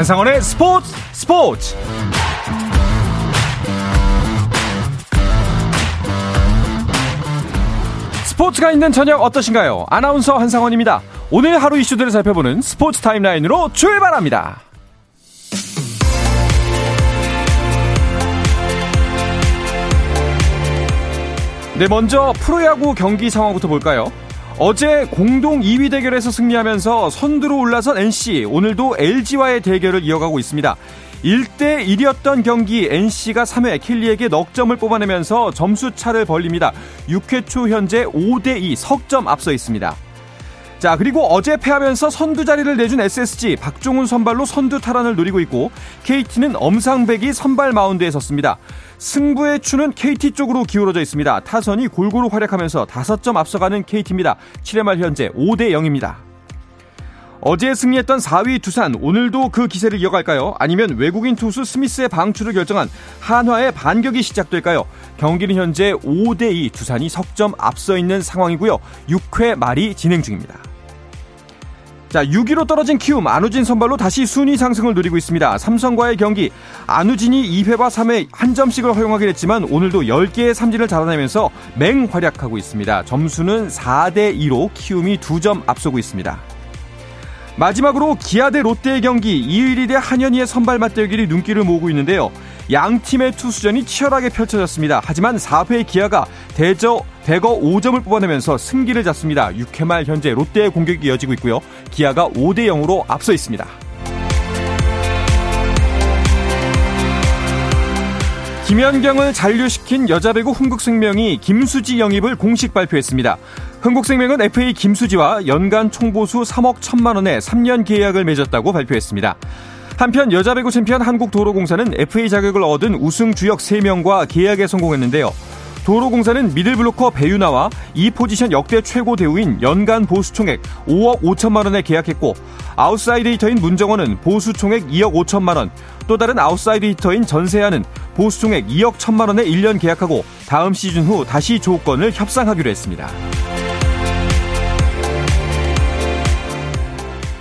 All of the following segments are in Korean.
한상원의 스포츠 스포츠 스포츠가 있는 저녁 어떠신가요? 아나운서 한상원입니다. 오늘 하루 이슈들을 살펴보는 스포츠 타임라인으로 출발합니다. 네, 먼저 프로야구 경기 상황부터 볼까요? 어제 공동 2위 대결에서 승리하면서 선두로 올라선 NC, 오늘도 LG와의 대결을 이어가고 있습니다. 1대 1이었던 경기 NC가 3회 킬리에게 넉 점을 뽑아내면서 점수 차를 벌립니다. 6회 초 현재 5대 2 석점 앞서 있습니다. 자, 그리고 어제 패하면서 선두 자리를 내준 SSG 박종훈 선발로 선두 탈환을 노리고 있고 KT는 엄상백이 선발 마운드에 섰습니다. 승부의 추는 KT 쪽으로 기울어져 있습니다. 타선이 골고루 활약하면서 5점 앞서가는 KT입니다. 7회 말 현재 5대 0입니다. 어제 승리했던 4위 두산 오늘도 그 기세를 이어갈까요? 아니면 외국인 투수 스미스의 방출을 결정한 한화의 반격이 시작될까요? 경기는 현재 5대 2 두산이 석점 앞서 있는 상황이고요. 6회 말이 진행 중입니다. 자, 6위로 떨어진 키움 안우진 선발로 다시 순위 상승을 누리고 있습니다. 삼성과의 경기 안우진이 2회와 3회 한 점씩을 허용하긴 했지만 오늘도 10개의 삼진을 잡아내면서 맹활약하고 있습니다. 점수는 4대 2로 키움이 2점 앞서고 있습니다. 마지막으로 기아 대 롯데의 경기 이의리 대 한현희의 선발 맞대결이 눈길을 모으고 있는데요. 양 팀의 투수전이 치열하게 펼쳐졌습니다. 하지만 4회 기아가 대저 대거 5점을 뽑아내면서 승기를 잡습니다. 6회 말 현재 롯데의 공격이 이어지고 있고요. 기아가 5대 0으로 앞서 있습니다. 김연경을 잔류시킨 여자 배구 흥국생명이 김수지 영입을 공식 발표했습니다. 흥국생명은 FA 김수지와 연간 총보수 3억 1천만 원의 3년 계약을 맺었다고 발표했습니다. 한편 여자 배구 챔피언 한국도로공사는 FA 자격을 얻은 우승 주역 3명과 계약에 성공했는데요. 도로공사는 미들블로커 배유나와 이 포지션 역대 최고 대우인 연간 보수 총액 5억 5천만 원에 계약했고 아웃사이드 히터인 문정원은 보수 총액 2억 5천만 원, 또 다른 아웃사이드 히터인 전새얀은 보수 총액 2억 1천만 원에 1년 계약하고 다음 시즌 후 다시 조건을 협상하기로 했습니다.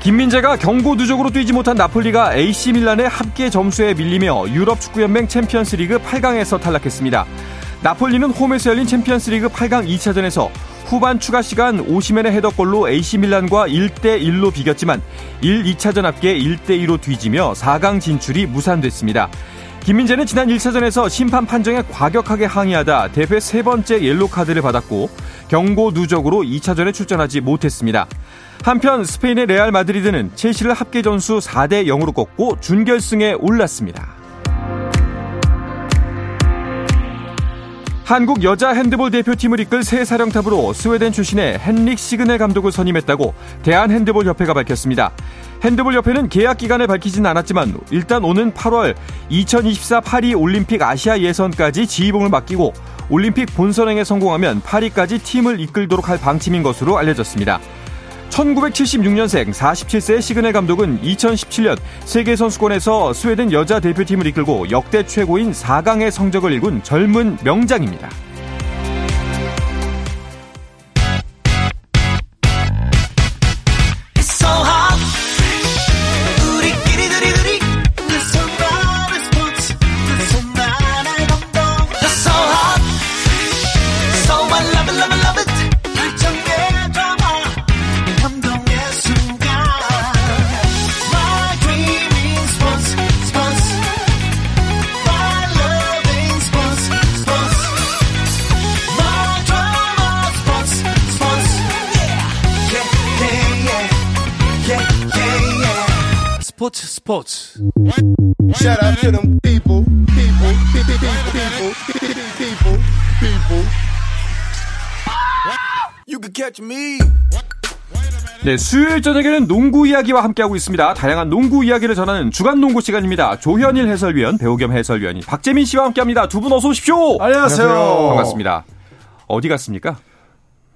김민재가 경고 누적으로 뛰지 못한 나폴리가 AC 밀란의 합계 점수에 밀리며 유럽 축구연맹 챔피언스리그 8강에서 탈락했습니다. 나폴리는 홈에서 열린 챔피언스리그 8강 2차전에서 후반 추가 시간 오시멘의 헤더골로 AC 밀란과 1대 1로 비겼지만 1, 2차전 합계 1대 2로 뒤지며 4강 진출이 무산됐습니다. 김민재는 지난 1차전에서 심판 판정에 과격하게 항의하다 대회 세 번째 옐로 카드를 받았고 경고 누적으로 2차전에 출전하지 못했습니다. 한편 스페인의 레알 마드리드는 첼시를 합계 점수 4대 0으로 꺾고 준결승에 올랐습니다. 한국 여자 핸드볼 대표팀을 이끌 새 사령탑으로 스웨덴 출신의 헨릭 시그넬 감독을 선임했다고 대한 핸드볼 협회가 밝혔습니다. 핸드볼 협회는 계약 기간을 밝히진 않았지만 일단 오는 8월 2024 파리 올림픽 아시아 예선까지 지휘봉을 맡기고 올림픽 본선행에 성공하면 파리까지 팀을 이끌도록 할 방침인 것으로 알려졌습니다. 1976년생 47세의 시그넬 감독은 2017년 세계선수권에서 스웨덴 여자 대표팀을 이끌고 역대 최고인 4강의 성적을 이룬 젊은 명장입니다. 스포츠 스포츠 Shout out to them people, people, people, people, people, people. You can catch me. 네, 수요일 저녁에는 농구 이야기와 함께하고 있습니다. 다양한 농구 이야기를 전하는 주간 농구 시간입니다. 조현일 해설위원, 배우 겸 해설위원이 박재민 씨와 함께합니다. 두 분 어서 오십시오. 안녕하세요. 반갑습니다. 어디 갔습니까?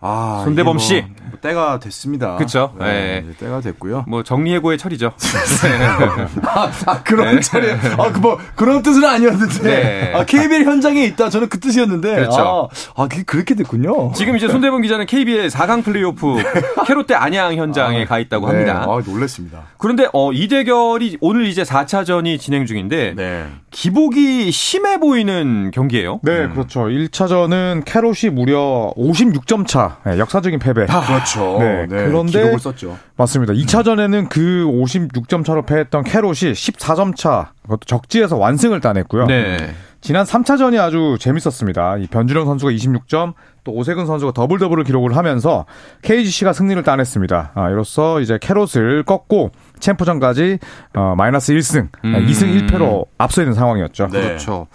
아, 손대범 이게 씨. 뭐 때가 됐습니다. 그쵸. 네, 네. 때가 됐고요. 뭐 정리해고의 철이죠. 아, 아, 그런 차례. 아, 그 뭐, 그런 뜻은 아니었는데. 네. 아, KBL 현장에 있다. 저는 그 뜻이었는데. 그렇죠. 아, 아, 그게 그렇게 됐군요. 지금 이제 손대범 기자는 KBL 4강 플레이오프 캐롯대 안양 현장에 가 있다고 네. 합니다. 아, 놀랬습니다. 그런데 어, 이 대결이 오늘 이제 4차전이 진행 중인데 네. 기복이 심해 보이는 경기예요. 네, 그렇죠. 1차전은 캐롯이 무려 56점 차, 네, 역사적인 패배. 그렇죠. 네, 그런데- 기록을 썼죠. 맞습니다. 2차전에는 그 56점 차로 패했던 캐롯이 14점 차, 그것도 적지에서 완승을 따냈고요. 네. 지난 3차전이 아주 재밌었습니다. 이 변준영 선수가 26점, 또 오세근 선수가 더블 더블을 기록을 하면서 KGC가 승리를 따냈습니다. 아, 이로써 이제 캐롯을 꺾고 챔프전까지 어, 마이너스 1승, 음. 2승 1패로 앞서 있는 상황이었죠. 네. 그렇죠.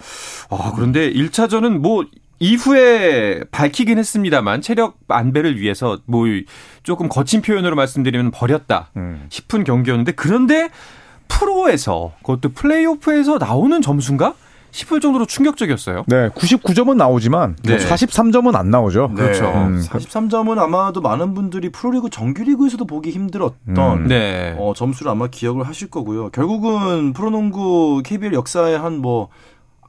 아, 그런데 1차전은 뭐 이후에 밝히긴 했습니다만 체력 안배를 위해서 뭐 조금 거친 표현으로 말씀드리면 버렸다 음. 싶은 경기였는데 그런데 프로에서 그것도 플레이오프에서 나오는 점수인가 싶을 정도로 충격적이었어요. 네, 99점은 나오지만 네. 43점은 안 나오죠. 그렇죠. 음. 43점은 아마도 많은 분들이 프로리그 정규리그에서도 보기 힘들었던 음. 네. 어, 점수를 아마 기억을 하실 거고요. 결국은 프로농구 KBL 역사의 한뭐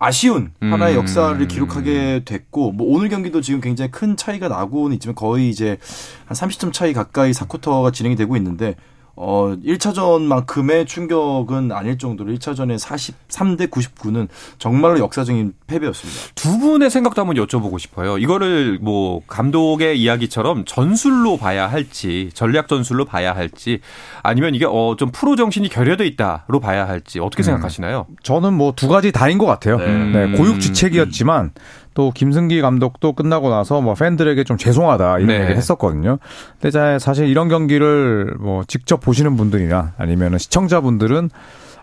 아쉬운 음. 하나의 역사를 기록하게 됐고 뭐 오늘 경기도 지금 굉장히 큰 차이가 나고는 있지만 거의 이제 한 30점 차이 가까이 4쿼터가 진행이 되고 있는데 어 1차전만큼의 충격은 아닐 정도로 1차전에 43대 99는 정말로 역사적인 패배였습니다. 두 분의 생각도 한번 여쭤보고 싶어요. 이거를 뭐 감독의 이야기처럼 전술로 봐야 할지 전략 전술로 봐야 할지 아니면 이게 어 좀 프로 정신이 결여돼 있다로 봐야 할지 어떻게 생각하시나요? 저는 뭐 두 가지 다인 것 같아요. 네. 네, 고육지책이었지만 또 김승기 감독도 끝나고 나서 뭐 팬들에게 좀 죄송하다 이런 네. 얘기를 했었거든요. 근데 자- 사실 이런 경기를 뭐 직접 보시는 분들이나 아니면 시청자분들은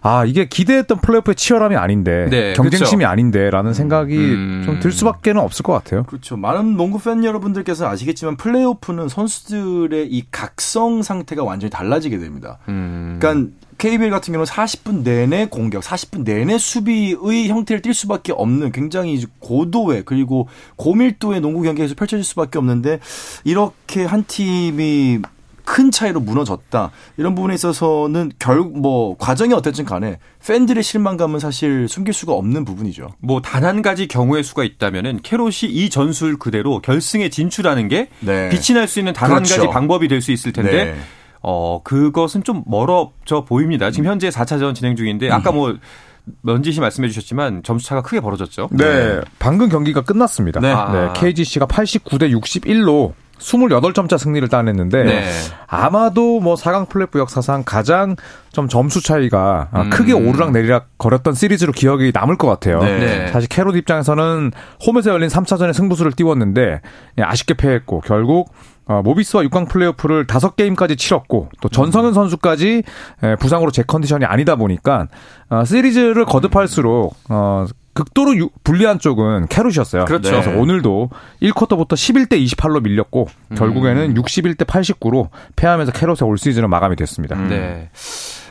아 이게 기대했던 플레이오프의 치열함이 아닌데 네, 경쟁심이 그쵸. 아닌데라는 생각이 음. 좀들 수밖에는 없을 것 같아요. 그렇죠. 많은 농구 팬 여러분들께서 아시겠지만 플레이오프는 선수들의 이 각성 상태가 완전히 달라지게 됩니다. 음. 그러니까 KBL 같은 경우는 40분 내내 공격, 40분 내내 수비의 형태를 띌 수밖에 없는 굉장히 고도의 그리고 고밀도의 농구 경기에서 펼쳐질 수밖에 없는데 이렇게 한 팀이 큰 차이로 무너졌다. 이런 부분에 있어서는 결국 뭐 과정이 어땠든 간에 팬들의 실망감은 사실 숨길 수가 없는 부분이죠. 뭐 단 한 가지 경우의 수가 있다면은 캐롯이 이 전술 그대로 결승에 진출하는 게 네. 빛이 날 수 있는 단한 그렇죠. 가지 방법이 될 수 있을 텐데 네. 어 그것은 좀 멀어져 보입니다. 지금 현재 4차전 진행 중인데 아까 뭐 먼지 씨 말씀해 주셨지만 점수 차가 크게 벌어졌죠. 네, 방금 경기가 끝났습니다. 네. 네, 아. KGC가 89대 61로 28점 차 승리를 따냈는데 네. 아마도 뭐 4강 플레이오프 역사상 가장 좀 점수 차이가 아, 음. 크게 오르락 내리락 거렸던 시리즈로 기억이 남을 것 같아요. 네. 네. 사실 캐롯 입장에서는 홈에서 열린 3차전에 승부수를 띄웠는데 예, 아쉽게 패했고 결국 어, 모비스와 6강 플레이오프를 5게임까지 치렀고 또 전성현 선수까지 예, 부상으로 제 컨디션이 아니다 보니까 어, 시리즈를 거듭할수록 어, 극도로 유- 불리한 쪽은 캐롯이었어요. 그렇죠. 그래서 오늘도 1쿼터부터 11대 28로 밀렸고 결국에는 61대 89로 패하면서 캐롯의 올 시즌은 마감이 됐습니다. 네.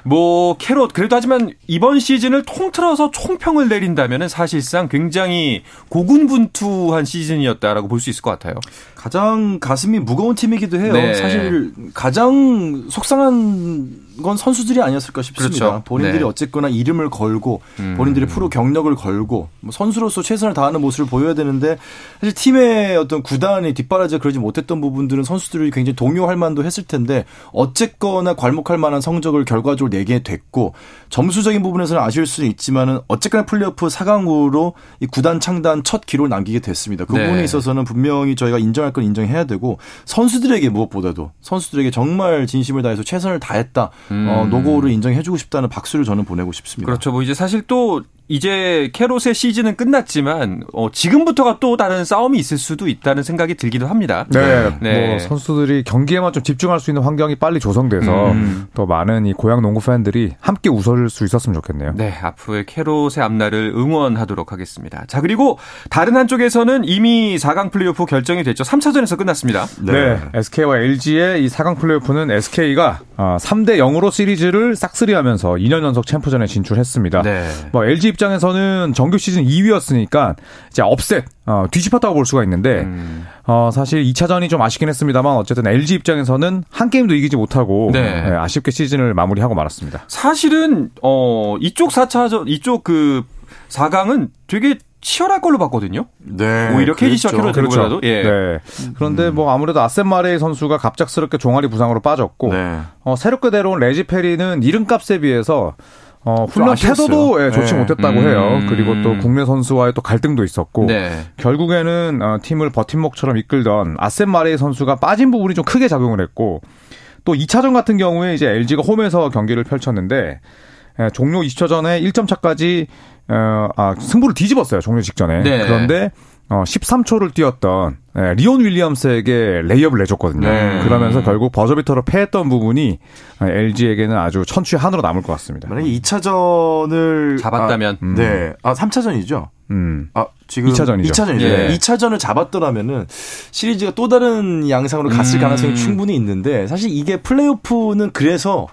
뭐 캐롯 그래도 하지만 이번 시즌을 통틀어서 총평을 내린다면은 사실상 굉장히 고군분투한 시즌이었다라고 볼 수 있을 것 같아요. 가장 가슴이 무거운 팀이기도 해요. 네. 사실 가장 속상한 건 선수들이 아니었을까 싶습니다. 그렇죠. 본인들이 네. 어쨌거나 이름을 걸고 음. 본인들의 프로 경력을 걸고 뭐 선수로서 최선을 다하는 모습을 보여야 되는데 사실 팀의 어떤 구단이 뒷바라지가 그러지 못했던 부분들은 선수들이 굉장히 동요할 만도 했을 텐데 어쨌거나 괄목할 만한 성적을 결과적으로 내게 됐고 점수적인 부분에서는 아쉬울 수는 있지만은 어쨌거나 플레이오프 4강으로 이 구단 창단 첫 기록을 남기게 됐습니다. 그 네. 부분에 있어서는 분명히 저희가 인정할 건 인정해야 되고 선수들에게 무엇보다도 선수들에게 정말 진심을 다해서 최선을 다했다. 어, 노고를 인정해주고 싶다는 박수를 저는 보내고 싶습니다. 그렇죠. 뭐 이제 사실 또 이제 캐롯의 시즌은 끝났지만 어, 지금부터가 또 다른 싸움이 있을 수도 있다는 생각이 들기도 합니다. 네, 네. 뭐 선수들이 경기에만 좀 집중할 수 있는 환경이 빨리 조성돼서 음. 더 많은 이 고향 농구 팬들이 함께 웃을 수 있었으면 좋겠네요. 네, 앞으로의 캐롯의 앞날을 응원하도록 하겠습니다. 자, 그리고 다른 한쪽에서는 이미 4강 플레이오프 결정이 됐죠. 3차전에서 끝났습니다. 네. SK와 LG의 이 4강 플레이오프는 SK가 3대 0으로 시리즈를 싹쓸이하면서 2년 연속 챔프전에 진출했습니다. 네. 뭐 LG 입장에서는 정규 시즌 2위였으니까 이제 업셋 어, 뒤집혔다고 볼 수가 있는데 음. 어, 사실 2차전이 좀 아쉽긴 했습니다만 어쨌든 LG 입장에서는 한 게임도 이기지 못하고 네. 예, 아쉽게 시즌을 마무리하고 말았습니다. 사실은 어 이쪽 4차전 이쪽 그 4강은 되게 치열할 걸로 봤거든요. 네. 오히려 KGC와 그랬죠. 캐롤 데보다도 예. 네. 그런데 뭐 아무래도 아셈 마레이 선수가 갑작스럽게 종아리 부상으로 빠졌고 네. 어, 새롭게 데려온 레지 페리는 이름값에 비해서 어, 훈련. 태도도 예, 좋지 네. 못했다고 음. 해요. 그리고 또 국내 선수와의 또 갈등도 있었고 네. 결국에는 어, 팀을 버팀목처럼 이끌던 아셈 마레이 선수가 빠진 부분이 좀 크게 작용을 했고 또 2차전 같은 경우에 이제 LG가 홈에서 경기를 펼쳤는데 예, 종료 20초 전에 1점 차까지 어, 아, 승부를 뒤집었어요. 종료 직전에. 네. 그런데 어, 13초를 뛰었던 예, 리온 윌리엄스에게 레이업을 내줬거든요. 네. 그러면서 결국 버저비터로 패했던 부분이 어, LG에게는 아주 천추의 한으로 남을 것 같습니다. 만약에 2차전을 잡았다면. 아, 네. 아, 3차전이죠. 음. 아, 지금 2차전이죠. 2차전이죠. 예. 2차전을 잡았더라면은 시리즈가 또 다른 양상으로 갔을 음. 가능성이 충분히 있는데 사실 이게 플레이오프는 그래서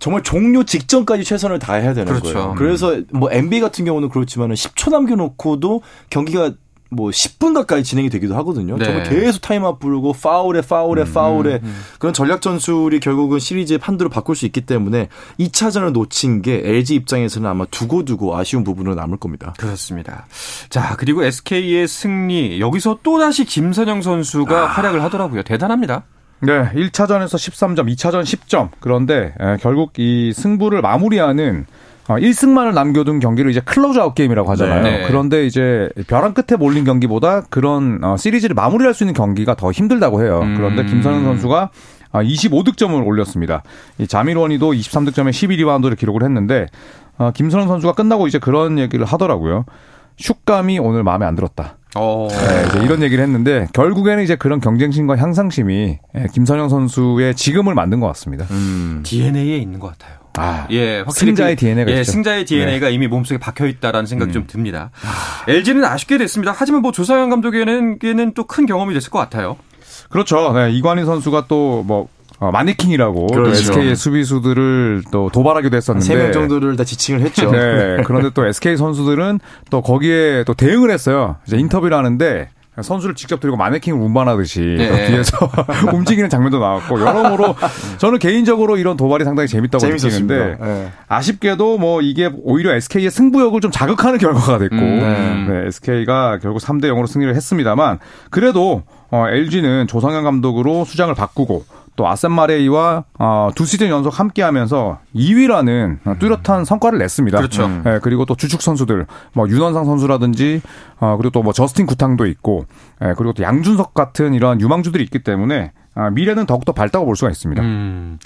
정말 종료 직전까지 최선을 다해야 되는 그렇죠. 거예요. 그래서 뭐 NBA 같은 경우는 그렇지만은 10초 남겨놓고도 경기가 뭐 10분 가까이 진행이 되기도 하거든요. 네. 정말 계속 타임아웃 부르고 파울에 파울에 음, 파울에 그런 전략 전술이 결국은 시리즈의 판도를 바꿀 수 있기 때문에 2차전을 놓친 게 LG 입장에서는 아마 두고두고 아쉬운 부분으로 남을 겁니다. 그렇습니다. 자, 그리고 SK의 승리. 여기서 또다시 김선형 선수가 활약을 하더라고요. 대단합니다. 네, 1차전에서 13점, 2차전 10점. 그런데 에, 결국 이 승부를 마무리하는 어, 1승만을 남겨둔 경기를 이제 closeout game이라고 하잖아요. 네. 그런데 이제 벼랑 끝에 몰린 경기보다 그런 어, 시리즈를 마무리할 수 있는 경기가 더 힘들다고 해요. 음. 그런데 김선형 선수가 아, 25득점을 올렸습니다. 이 자밀 워니도 23득점에 12리바운드를 기록을 했는데 어, 김선형 선수가 끝나고 이제 그런 얘기를 하더라고요. 슛감이 오늘 마음에 안 들었다. 어. 네, 이제 이런 얘기를 했는데 결국에는 이제 그런 경쟁심과 향상심이 예, 김선형 선수의 지금을 만든 것 같습니다. DNA에 있는 것 같아요. 아, 예, 확실히 승자의 그- DNA가 예, 있죠. 승자의 DNA가 이미 몸속에 박혀 있다라는 생각이 음. 좀 듭니다. LG는 아쉽게 됐습니다. 하지만 뭐 조상현 감독에게는 또 큰 경험이 됐을 것 같아요. 그렇죠. 네, 이관희 선수가 또뭐 어, 마네킹이라고 또 그렇죠. SK의 수비수들을 또 도발하기도 했었는데 세 명 정도를 다 지칭을 했죠. 네. 그런데 또 SK 선수들은 또 거기에 또 대응을 했어요. 이제 인터뷰를 하는데 선수를 직접 들고 마네킹을 운반하듯이 네. 또 뒤에서 움직이는 장면도 나왔고 여러모로 저는 개인적으로 이런 도발이 상당히 재밌다고 재밌었습니다. 느끼는데 네. 아쉽게도 뭐 이게 오히려 SK의 승부욕을 좀 자극하는 결과가 됐고 음, 네, SK가 결국 3대 0으로 승리를 했습니다만 그래도 어, LG는 조상현 감독으로 수장을 바꾸고 또 아셈 마레이와 어, 두 시즌 연속 함께하면서 2위라는 뚜렷한 성과를 냈습니다. 그렇죠. 네, 그리고 또 주축 선수들 뭐 윤원상 선수라든지 어, 그리고 또 뭐 저스틴 구탕도 있고 예, 그리고 또 양준석 같은 이러한 유망주들이 있기 때문에 아, 미래는 더욱더 밝다고 볼 수가 있습니다. 음.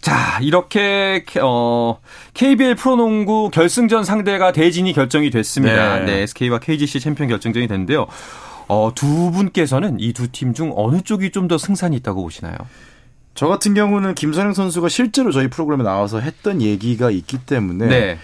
자, 이렇게 어 KBL 프로농구 결승전 상대가 대진이 결정이 됐습니다. 네. 네, SK와 KGC 챔피언 결정전이 됐는데요. 어, 두 분께서는 이 두 팀 중 어느 쪽이 좀 더 승산이 있다고 보시나요? 저 같은 경우는 김선영 선수가 실제로 저희 프로그램에 나와서 했던 얘기가 있기 때문에 네.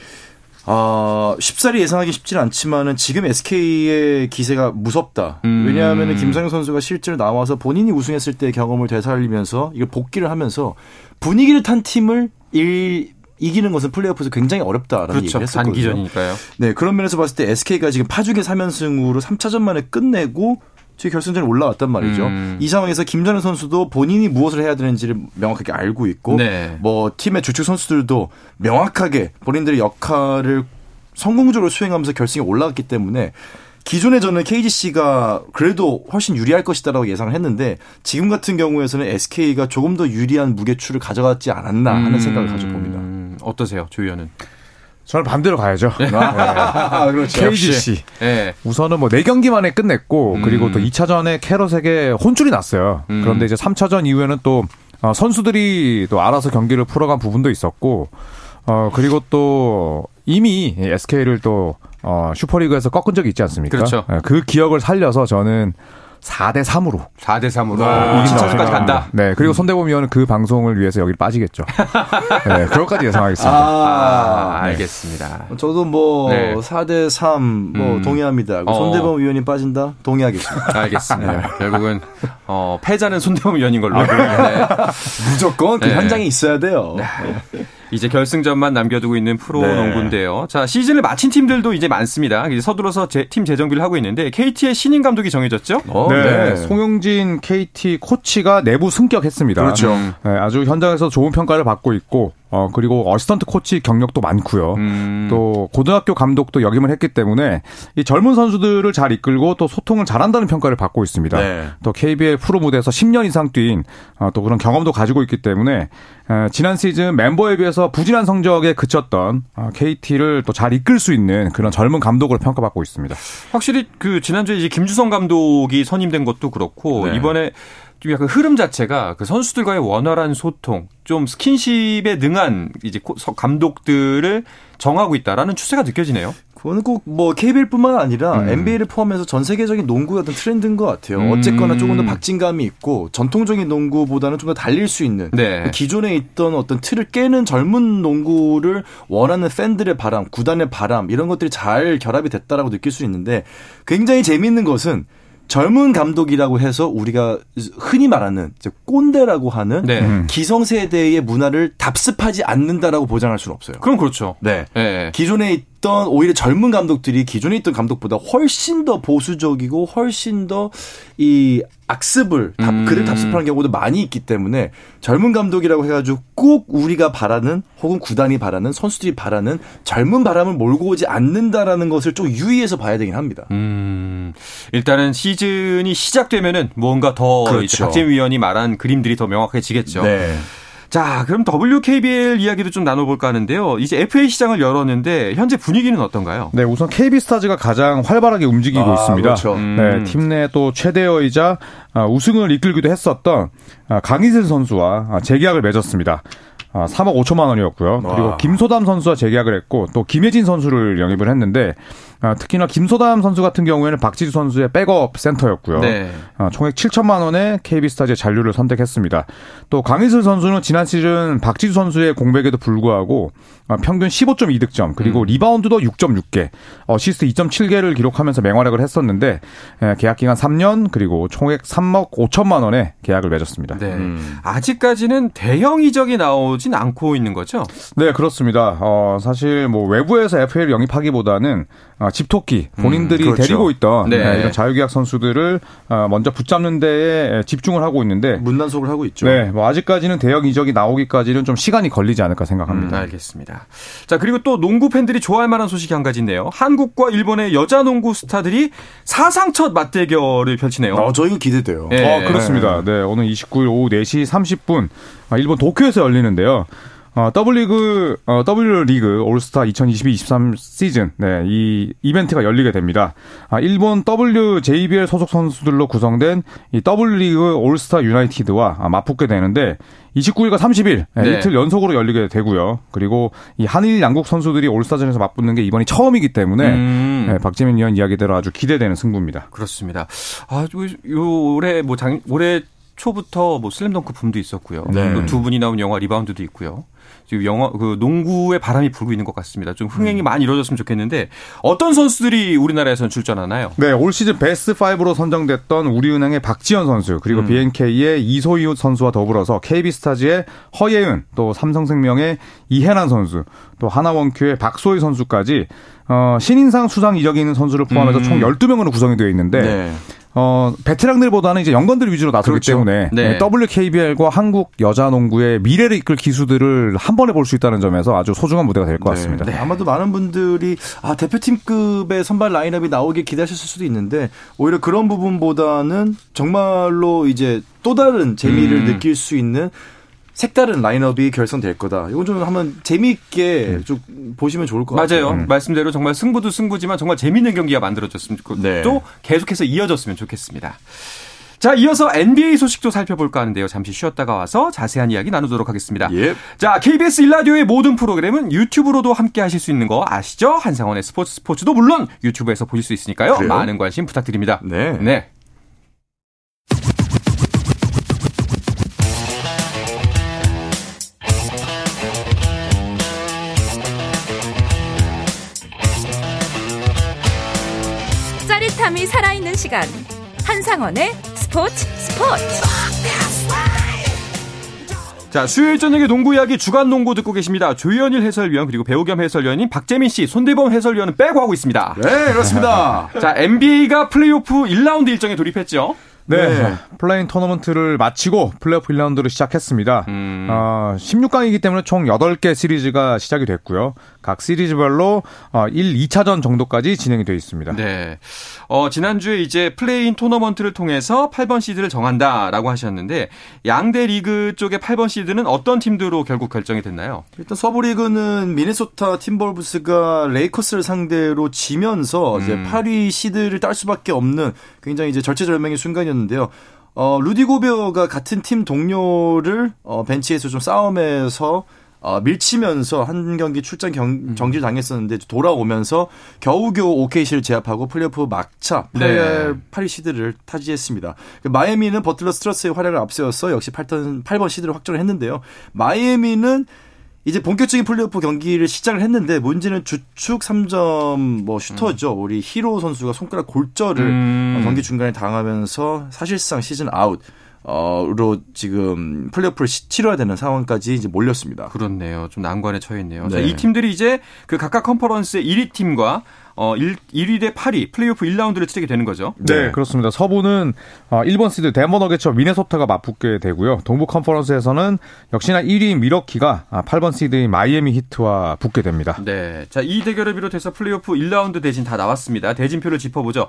아, 쉽사리 예상하기 쉽지는 않지만은 지금 SK의 기세가 무섭다. 음. 왜냐하면은 김성현 선수가 실제로 나와서 본인이 우승했을 때의 경험을 되살리면서 이걸 복귀를 하면서 분위기를 탄 팀을 일, 이기는 것은 플레이오프에서 굉장히 어렵다라는 그렇죠. 얘기를 했었거든요. 단기전이니까요. 네, 그런 면에서 봤을 때 SK가 지금 파죽의 3연승으로 3차전 만에 끝내고 지금 결승전에 올라왔단 말이죠. 음. 이 상황에서 김전현 선수도 본인이 무엇을 해야 되는지를 명확하게 알고 있고 네. 뭐 팀의 주축 선수들도 명확하게 본인들의 역할을 성공적으로 수행하면서 결승에 올라갔기 때문에 기존에 저는 KGC가 그래도 훨씬 유리할 것이다라고 예상을 했는데 지금 같은 경우에서는 SK가 조금 더 유리한 무게추를 가져갔지 않았나 하는 생각을 가져봅니다. 음, 어떠세요, 조 의원은? 저는 반대로 가야죠. 아, 그렇죠. KGC. 네. 우선은 뭐 4경기 만에 끝냈고 그리고 또 2차전에 캐럿에게 혼쭐이 났어요. 음. 그런데 이제 3차전 이후에는 또 어, 선수들이 또 알아서 경기를 풀어간 부분도 있었고 어 그리고 또 이미 SK를 또 어, 슈퍼리그에서 꺾은 적이 있지 않습니까? 그렇죠. 예, 그 기억을 살려서 저는 4대 3으로 4대 3으로 이긴다고 2차전까지 생각합니다. 간다. 네, 그리고 손대범 위원은 그 방송을 위해서 여기 빠지겠죠. 네, 그것까지 예상하겠습니다. 아, 알겠습니다. 저도 뭐 네. 4대 3뭐 음. 동의합니다. 어. 손대범 위원이 빠진다? 동의하겠습니다. 알겠습니다. 결국은 어, 패자는 손대범 위원인 걸로. 아, 네. 무조건 그 네. 현장에 있어야 돼요. 이제 결승전만 남겨두고 있는 프로 네. 농구인데요. 자, 시즌을 마친 팀들도 이제 많습니다. 이제 서둘러서 제, 팀 재정비를 하고 있는데 KT의 신인 감독이 정해졌죠? 어, 네, 송영진 KT 코치가 내부 승격했습니다. 그렇죠. 네, 아주 현장에서 좋은 평가를 받고 있고, 어, 그리고 어시스턴트 코치 경력도 많고요. 음. 또 고등학교 감독도 역임을 했기 때문에 이 젊은 선수들을 잘 이끌고 또 소통을 잘한다는 평가를 받고 있습니다. 네. 또 KBL 프로 무대에서 10년 이상 뛴 어, 또 그런 경험도 가지고 있기 때문에 에, 지난 시즌 멤버에 비해서 부진한 성적에 그쳤던 어, KT를 또 잘 이끌 수 있는 그런 젊은 감독으로 평가받고 있습니다. 확실히 그 지난주에 이제 김주성 감독이 선임된 것도 그렇고 네. 이번에 좀 약간 흐름 자체가 그 선수들과의 원활한 소통, 좀 스킨십에 능한 이제 감독들을 정하고 있다라는 추세가 느껴지네요. 그거는 꼭 뭐 KBL뿐만 아니라 음. NBA를 포함해서 전 세계적인 농구의 어떤 트렌드인 것 같아요. 음. 어쨌거나 조금 더 박진감이 있고 전통적인 농구보다는 좀 더 달릴 수 있는 네. 기존에 있던 어떤 틀을 깨는 젊은 농구를 원하는 팬들의 바람, 구단의 바람 이런 것들이 잘 결합이 됐다라고 느낄 수 있는데 굉장히 재미있는 것은 젊은 감독이라고 해서 우리가 흔히 말하는 꼰대라고 하는 네. 음. 기성세대의 문화를 답습하지 않는다라고 보장할 수는 없어요. 그럼 그렇죠. 네. 예. 기존에 있던 오히려 젊은 감독들이 기존에 있던 감독보다 훨씬 더 보수적이고 훨씬 더 이 악습을 답, 음. 글을 답습하는 경우도 많이 있기 때문에 젊은 감독이라고 해가지고 꼭 우리가 바라는 혹은 구단이 바라는 선수들이 바라는 젊은 바람을 몰고 오지 않는다라는 것을 좀 유의해서 봐야 되긴 합니다. 음, 일단은 시즌이 시작되면은 뭔가 더 그렇죠. 이제 박재민 위원이 말한 그림들이 더 명확해지겠죠. 네. 자, 그럼 WKBL 이야기도 좀 나눠볼까 하는데요. 이제 FA 시장을 열었는데 현재 분위기는 어떤가요? 네, 우선 KB 스타즈가 가장 활발하게 움직이고 아, 있습니다. 그렇죠. 음. 네, 팀 내 또 최대어이자 아, 우승을 이끌기도 했었던 아, 강이슬 선수와 아, 재계약을 맺었습니다. 아, 3억 5천만 원이었고요. 그리고 와. 김소담 선수와 재계약을 했고 또 김혜진 선수를 영입을 했는데 아, 특히나 김소담 선수 같은 경우에는 박지수 선수의 백업 센터였고요. 네. 아, 총액 7천만 원의 KB스타즈의 잔류를 선택했습니다. 또 강이슬 선수는 지난 시즌 박지수 선수의 공백에도 불구하고 아, 평균 15.2득점 그리고 리바운드도 6.6개, 어시스트 2.7개를 기록하면서 맹활약을 했었는데 에, 계약 기간 3년 그리고 총액 3억 5천만 원의 계약을 맺었습니다. 네. 음. 아직까지는 대형 이적이 나오진 않고 있는 거죠? 네, 그렇습니다. 어, 사실 뭐 외부에서 FA를 영입하기보다는 어, 집토끼 본인들이 그렇죠. 데리고 있던 네. 네, 이런 자유계약 선수들을 어, 먼저 붙잡는 데에 집중을 하고 있는데 문단속을 하고 있죠. 네, 뭐 아직까지는 대형 이적이 나오기까지는 좀 시간이 걸리지 않을까 생각합니다. 음, 알겠습니다. 자, 그리고 또 농구 팬들이 좋아할 만한 소식이 한 가지 있네요. 한국과 일본의 여자 농구 스타들이 사상 첫 맞대결을 펼치네요. 어, 저 이거 기대돼요. 네. 어, 그렇습니다. 네, 오늘 29일 오후 4시 30분 아, 일본 도쿄에서 열리는데요. 어, W리그, 어, W리그 올스타 2022-23 시즌, 네, 이 이벤트가 열리게 됩니다. 아, 일본 WJBL 소속 선수들로 구성된 이 W리그 올스타 유나이티드와 아, 맞붙게 되는데 29일과 30일 네, 네. 이틀 연속으로 열리게 되고요. 그리고 이 한일 양국 선수들이 올스타전에서 맞붙는 게 이번이 처음이기 때문에 음. 네, 박재민 위원 이야기대로 아주 기대되는 승부입니다. 그렇습니다. 아, 요, 요 올해 뭐 장, 올해 초부터 뭐 슬램덩크 붐도 있었고요. 네. 또 두 분이 나온 영화 리바운드도 있고요. 지금 영화 그 농구의 바람이 불고 있는 것 같습니다. 좀 흥행이 음. 많이 이루어졌으면 좋겠는데 어떤 선수들이 우리나라에서는 출전하나요? 네, 올 시즌 베스트 5로 선정됐던 우리은행의 박지현 선수, 그리고 음. BNK의 이소희 선수와 더불어서 KB스타즈의 허예은, 또 삼성생명의 이해란 선수, 또 하나원큐의 박소희 선수까지 어, 신인상 수상 이적이 있는 선수를 포함해서 음. 총 12명으로 구성이 되어 있는데 네. 어, 베테랑들보다는 이제 영건들 위주로 나서기 그렇죠. 때문에 네. WKBL과 한국 여자 농구의 미래를 이끌 기수들을 한 번에 볼 수 있다는 점에서 아주 소중한 무대가 될것 같습니다. 네. 아마도 많은 분들이 아 대표팀급의 선발 라인업이 나오길 기대하셨을 수도 있는데 오히려 그런 부분보다는 정말로 이제 또 다른 재미를 음. 느낄 수 있는 색다른 라인업이 결성될 거다. 이건 좀 한번 재미있게 좀 보시면 좋을 것 같아요. 맞아요. 말씀대로 정말 승부도 승부지만 정말 재밌는 경기가 만들어졌으면 좋겠고 네. 또 계속해서 이어졌으면 좋겠습니다. 자, 이어서 NBA 소식도 살펴볼까 하는데요. 잠시 쉬었다가 와서 자세한 이야기 나누도록 하겠습니다. 예. 자, KBS 일라디오의 모든 프로그램은 유튜브로도 함께 하실 수 있는 거 아시죠? 한상원의 스포츠 스포츠도 물론 유튜브에서 보실 수 있으니까요. 그래요? 많은 관심 부탁드립니다. 네. 네. 살아있는 시간 한상원의 스포츠 스포츠 자, 수요일 저녁에 농구 이야기 주간 농구 듣고 계십니다. 조현일 해설위원 그리고 배우 겸 해설위원인 박재민 씨, 손대범 해설위원은 빼고 하고 있습니다. 네, 그렇습니다. 자, NBA가 플레이오프 1라운드 일정에 돌입했죠. 네. 네. play-in 토너먼트를 마치고 플레이오프 1라운드를 시작했습니다. 음. 어, 16강이기 때문에 총 8개 시리즈가 시작이 됐고요. 각 시리즈별로 어, 1, 2차전 정도까지 진행이 되어 있습니다. 네. 어, 지난주에 이제 play-in 토너먼트를 통해서 8번 시드를 정한다라고 하셨는데 양대 리그 쪽의 8번 시드는 어떤 팀들로 결국 결정이 됐나요? 일단 서부 리그는 미네소타 팀버울브스가 레이커스를 상대로 지면서 이제 8위 시드를 딸 수밖에 없는 굉장히 이제 절체절명의 순간이었는데요. 어, 루디 고베어가 같은 팀 동료를 어, 벤치에서 좀 싸움에서 어, 밀치면서 한 경기 출전 경, 정지를 당했었는데 돌아오면서 겨우겨우 OKC를 제압하고 플레이오프 막차 8, 네. 8위 시드를 차지했습니다. 그 마이애미는 버틀러 스트러스의 활약을 앞세워서 역시 8번, 8번 시드를 확정을 했는데요. 마이애미는 이제 본격적인 플레이오프 경기를 시작을 했는데 문제는 주축 3점 뭐 슈터죠. 우리 히로 선수가 손가락 골절을 음. 어, 경기 중간에 당하면서 사실상 시즌 아웃 어로 지금 플레이오프를 시- 치러야 되는 상황까지 이제 몰렸습니다. 그렇네요. 좀 난관에 처해 있네요. 자, 네. 이 팀들이 이제 그 각각 컨퍼런스의 1위 팀과 어 1, 1위 대 8위 플레이오프 1라운드를 치르게 되는 거죠. 네, 그렇습니다. 서부는 어, 1번 시드 덴버 너게츠와 미네소타가 맞붙게 되고요. 동부 컨퍼런스에서는 역시나 1위인 밀워키가 아, 8번 시드인 마이애미 히트와 붙게 됩니다. 네. 자, 이 대결을 비롯해서 플레이오프 1라운드 대진 다 나왔습니다. 대진표를 짚어보죠.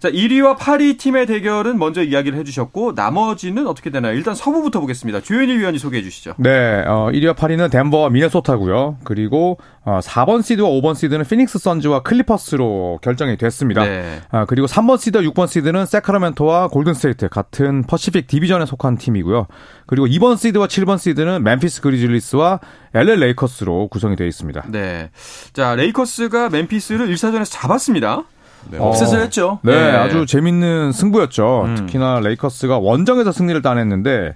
자, 1위와 8위 팀의 대결은 먼저 이야기를 해주셨고, 나머지는 어떻게 되나요? 일단 서부부터 보겠습니다. 조현일 위원이 소개해 주시죠. 네, 어, 1위와 8위는 덴버와 미네소타고요. 그리고 어, 4번 시드와 5번 시드는 피닉스 선즈와 클리퍼스로 결정이 됐습니다. 네. 아, 그리고 3번 시드와 6번 시드는 새크라멘토와 골든스테이트 같은 퍼시픽 디비전에 속한 팀이고요. 그리고 2번 시드와 7번 시드는 멤피스 그리즐리스와 LA 레이커스로 구성이 되어 있습니다. 네. 자, 레이커스가 멤피스를 1차전에서 잡았습니다. upset을 했죠. 네, 네. 아주 재밌는 승부였죠. 특히나 레이커스가 원정에서 승리를 따냈는데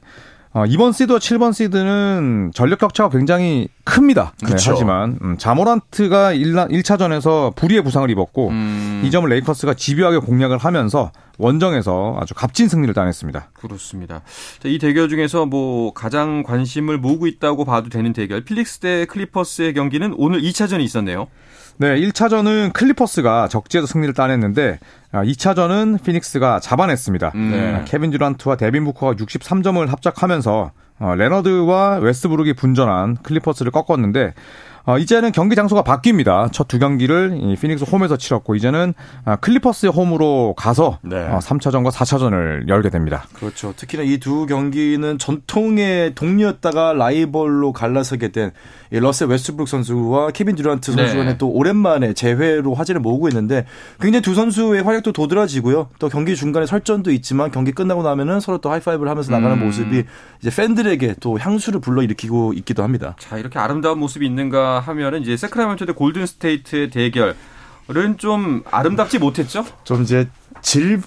어, 2번 시드와 7번 시드는 전력 격차가 굉장히 큽니다. 네. 하지만 음, 자 모란트가 1, 차전에서 불의의 부상을 입었고 음. 이 점을 레이커스가 집요하게 공략을 하면서 원정에서 아주 값진 승리를 따냈습니다. 그렇습니다. 자, 이 대결 중에서 뭐 가장 관심을 모으고 있다고 봐도 되는 대결, 피닉스 대 클리퍼스의 경기는 오늘 2차전이 있었네요. 네, 1차전은 클리퍼스가 적지에서 승리를 따냈는데 2차전은 피닉스가 잡아냈습니다. 음. 네, 케빈 듀란트와 데빈 부커가 63점을 합작하면서 어, 레너드와 웨스트브룩이 분전한 클리퍼스를 꺾었는데 어, 이제는 경기 장소가 바뀝니다. 첫 두 경기를 이 피닉스 홈에서 치렀고 이제는 아, 클리퍼스의 홈으로 가서 네. 어, 3차전과 4차전을 열게 됩니다. 그렇죠. 특히나 이 두 경기는 전통의 동료였다가 라이벌로 갈라서게 된이 러셀 웨스트브룩 선수와 케빈 듀란트 선수 네. 간에 또 오랜만에 재회로 화제를 모으고 있는데 굉장히 두 선수의 활약도 도드라지고요. 또 경기 중간에 설전도 있지만 경기 끝나고 나면은 서로 또 하이파이브를 하면서 나가는 음. 모습이 이제 팬들에게 또 향수를 불러일으키고 있기도 합니다. 자, 이렇게 아름다운 모습이 있는가 하면은 이제 새크라멘토 대 골든 스테이트의 대결은 좀 아름답지 못했죠? 좀 이제 질,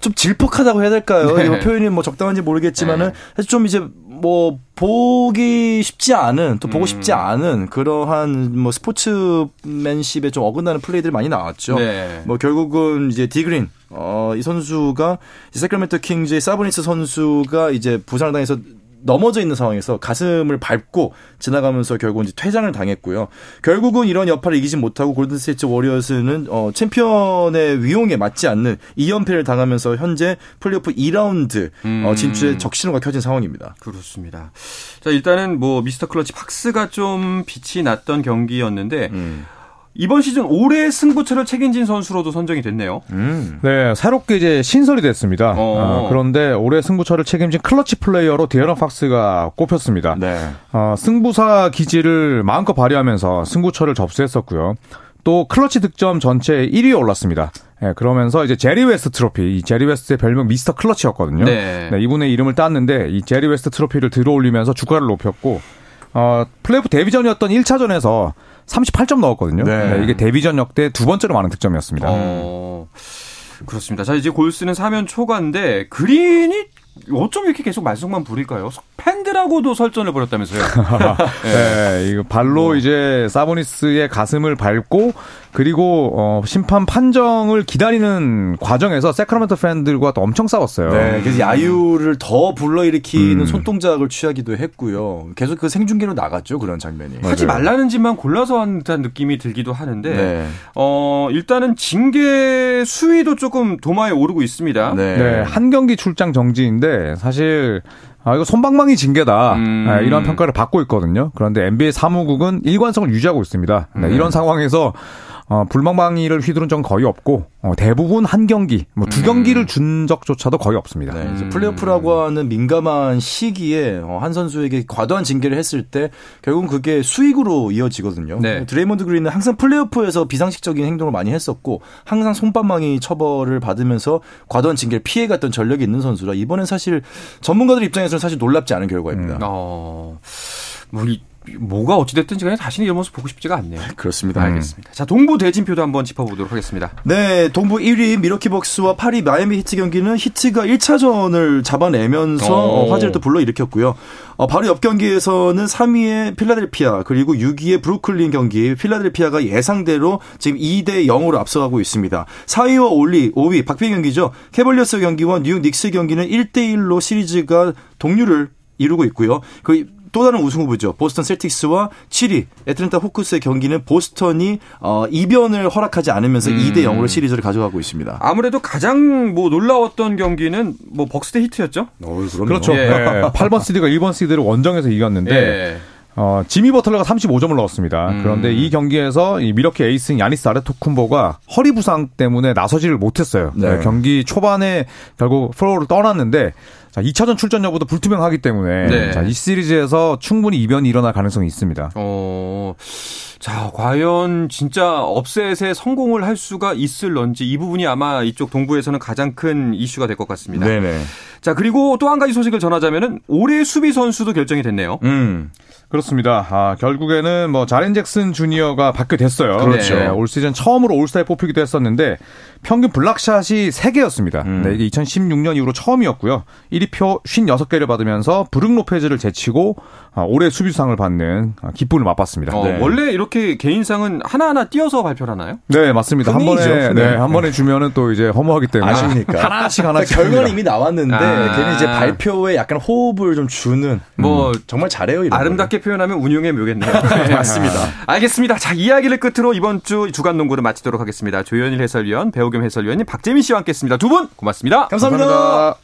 좀 질퍽하다고 해야 될까요? 네. 이 표현이 뭐 적당한지 모르겠지만은 네. 사실 좀 이제 뭐 보기 쉽지 않은 또 보고 싶지 음. 않은 그러한 뭐 스포츠맨십에 좀 어긋나는 플레이들이 많이 나왔죠. 네. 뭐 결국은 이제 디그린 어, 이 선수가 새크라멘토 킹즈의 사보니스 선수가 이제 부상을 당해서 넘어져 있는 상황에서 가슴을 밟고 지나가면서 결국 이제 퇴장을 당했고요. 결국은 이런 여파를 이기지 못하고 골든스테이트 워리어스는 어, 챔피언의 위용에 맞지 않는 2연패를 당하면서 현재 플레이오프 2라운드 어, 음. 진출에 적신호가 켜진 상황입니다. 그렇습니다. 자, 일단은 뭐 미스터 클러치 팍스가 좀 빛이 났던 경기였는데 음. 이번 시즌 올해 승부처를 책임진 선수로도 선정이 됐네요. 음. 네, 새롭게 이제 신설이 됐습니다. 어. 어, 그런데 올해 승부처를 책임진 클러치 플레이어로 디에런 팍스가 꼽혔습니다. 네. 어, 승부사 기질을 마음껏 발휘하면서 승부처를 접수했었고요. 또 클러치 득점 전체 1위에 올랐습니다. 예, 그러면서 이제 제리 웨스트 트로피, 이 제리 웨스트의 별명 미스터 클러치였거든요. 네. 이분의 이름을 땄는데 이 제리 웨스트 트로피를 들어올리면서 주가를 높였고 어, 플레이오프 데뷔전이었던 1차전에서 38점 넣었거든요. 네. 네, 이게 데뷔전 역대 두 번째로 많은 득점이었습니다. 어, 그렇습니다. 자, 이제 골스는 4면 초과인데 그린이 어쩜 이렇게 계속 말썽만 부릴까요? 팬들하고도 설전을 벌였다면서요. 네, 이거 발로 이제 사보니스의 가슴을 밟고 그리고 어, 심판 판정을 기다리는 과정에서 세크라멘토 팬들과 또 엄청 싸웠어요. 네, 그래서 야유를 더 불러일으키는 음. 손동작을 취하기도 했고요. 계속 그 생중계로 나갔죠 그런 장면이. 하지 말라는 짓만 골라서 한 듯한 느낌이 들기도 하는데 네. 어 일단은 징계 수위도 조금 도마에 오르고 있습니다. 네. 네, 한 경기 출장 정지인데 사실 아 이거 손방망이 징계다 음. 네, 이런 평가를 받고 있거든요. 그런데 NBA 사무국은 일관성을 유지하고 있습니다. 네, 이런 상황에서 어, 불방망이를 휘두른 적은 거의 없고 어, 대부분 한 경기, 뭐 두 경기를 준 적조차도 거의 없습니다. 네, 이제 플레이오프라고 하는 민감한 시기에 어, 한 선수에게 과도한 징계를 했을 때 결국은 그게 수익으로 이어지거든요. 네. 드레이먼드 그린은 항상 플레이오프에서 비상식적인 행동을 많이 했었고 항상 솜방망이 처벌을 받으면서 과도한 징계를 피해갔던 전력이 있는 선수라 이번엔 사실 전문가들 입장에서는 사실 놀랍지 않은 결과입니다. 어, 뭐, 이, 뭐가 어찌됐든지 간에 다시는 이런 모습 보고 싶지가 않네요. 그렇습니다. 알겠습니다. 자, 동부 대진표도 한번 짚어보도록 하겠습니다. 네, 동부 1위 밀워키 벅스와 8위 마이애미 히트 경기는 히트가 1차전을 잡아내면서 오. 어, 화제를 또 불러일으켰고요. 어, 바로 옆 경기에서는 3위의 필라델피아 그리고 6위의 브루클린 경기 필라델피아가 예상대로 지금 2대 0으로 앞서가고 있습니다. 4위와 5위, 5위 박빙 경기죠. 캐벌리어스 경기와 뉴욕 닉스 경기는 1대 1로 시리즈가 동률을 이루고 있고요. 그 또 다른 우승 후보죠. 보스턴 셀틱스와 7위 애틀랜타 호크스의 경기는 보스턴이 어, 이변을 허락하지 않으면서 음. 2대 0으로 시리즈를 가져가고 있습니다. 아무래도 가장 뭐 놀라웠던 경기는 뭐 벅스 대 히트였죠? 어, 그럼요. 그렇죠. 예. 네, 8번 시드가 1번 시드를 원정에서 이겼는데 예. 어, 지미 버틀러가 35점을 넣었습니다. 음. 그런데 이 경기에서 이 밀워키 에이스인 야니스 아데토쿤보가 허리 부상 때문에 나서지를 못했어요. 네. 네, 경기 초반에 결국 플로어를 떠났는데 자, 2차전 출전 여부도 불투명하기 때문에 네. 자, 이 시리즈에서 충분히 이변이 일어날 가능성이 있습니다. 어, 자, 과연 진짜 업셋에 성공을 할 수가 있을런지 이 부분이 아마 이쪽 동부에서는 가장 큰 이슈가 될 것 같습니다. 네네. 자, 그리고 또 한 가지 소식을 전하자면은 올해 수비 선수도 결정이 됐네요. 음. 그렇습니다. 아, 결국에는 뭐 자렌 잭슨 주니어가 받게 됐어요. 그렇죠. 네, 올 시즌 처음으로 올스타에 뽑히기도 했었는데 평균 블락샷이 3개였습니다. 음. 네, 이게 2016년 이후로 처음이었고요. 1위표 56개를 받으면서 브룩 로페즈를 제치고 아, 올해 수비수상을 받는 아, 기쁨을 맛봤습니다. 어, 네. 원래 이렇게 개인상은 하나하나 띄어서 발표를 하나요? 네, 맞습니다. 한. 번에 네. 네, 한 번에 주면은 또 이제 허무하기 때문에 아쉽니까? 하나씩 하나씩 결과는 합니다. 이미 나왔는데 아. 걔는 이제 발표에 약간 호흡을 좀 주는 뭐, 음, 정말 잘해요 이런 아름답게 표현하면 운용의 묘겠네요. 맞습니다. 알겠습니다. 자, 이야기를 끝으로 이번 주 주간 농구를 마치도록 하겠습니다. 조현일 해설위원, 배우 겸 해설위원님 박재민 씨와 함께 했습니다. 두 분 고맙습니다. 감사합니다. 감사합니다.